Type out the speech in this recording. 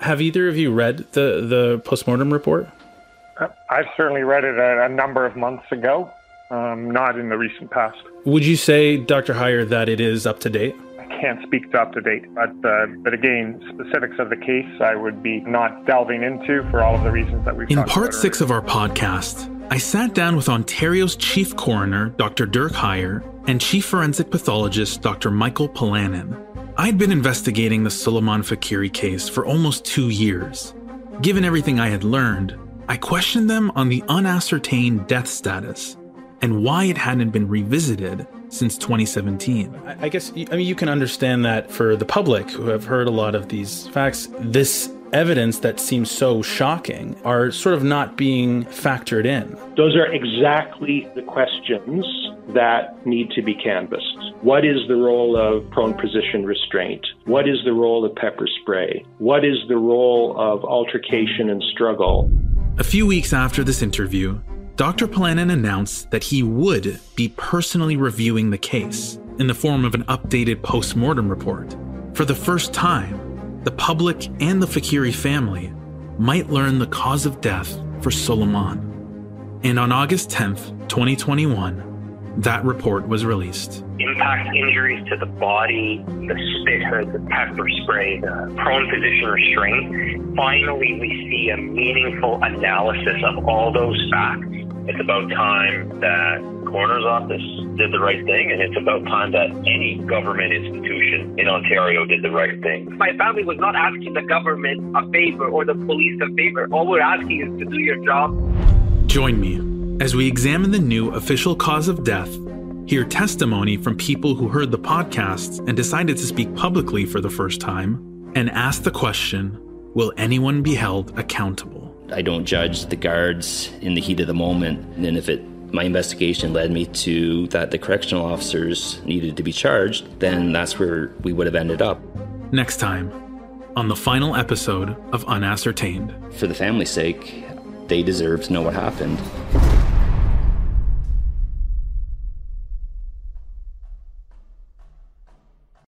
Have either of you read the, the postmortem report? Uh, I've certainly read it a, a number of months ago, um, not in the recent past. Would you say, Dr. Huyer, that it is up to date? I can't speak to up to date, but uh, but again, specifics of the case I would be not delving into for all of the reasons that we've. In part six of our podcast, I sat down with Ontario's chief coroner, Dr. Dirk Huyer, and chief forensic pathologist, Dr. Michael Pollanen. I'd been investigating the Soleiman Faqiri case for almost two years. Given everything I had learned, I questioned them on the unascertained death status and why it hadn't been revisited since 2017. I guess, I mean, you can understand that for the public who have heard a lot of these facts, this evidence that seems so shocking are sort of not being factored in. Those are exactly the questions that need to be canvassed. What is the role of prone position restraint? What is the role of pepper spray? What is the role of altercation and struggle? A few weeks after this interview, Dr. Pollanen announced that he would be personally reviewing the case in the form of an updated post mortem report. For the first time, the public and the Faqiri family might learn the cause of death for Soleiman. And on August 10th, 2021, that report was released. Impact injuries to the body, the spit hood, the pepper spray, the prone position restraint. Finally, we see a meaningful analysis of all those facts. It's about time that coroner's office did the right thing, and it's about time that any government institution in Ontario did the right thing. My family was not asking the government a favor or the police a favor. All we're asking is to do your job. Join me as we examine the new official cause of death, hear testimony from people who heard the podcasts and decided to speak publicly for the first time, and ask the question Will anyone be held accountable? I don't judge the guards in the heat of the moment, and if it my investigation led me to that the correctional officers needed to be charged, then that's where we would have ended up. Next time, on the final episode of Unascertained. For the family's sake, they deserve to know what happened.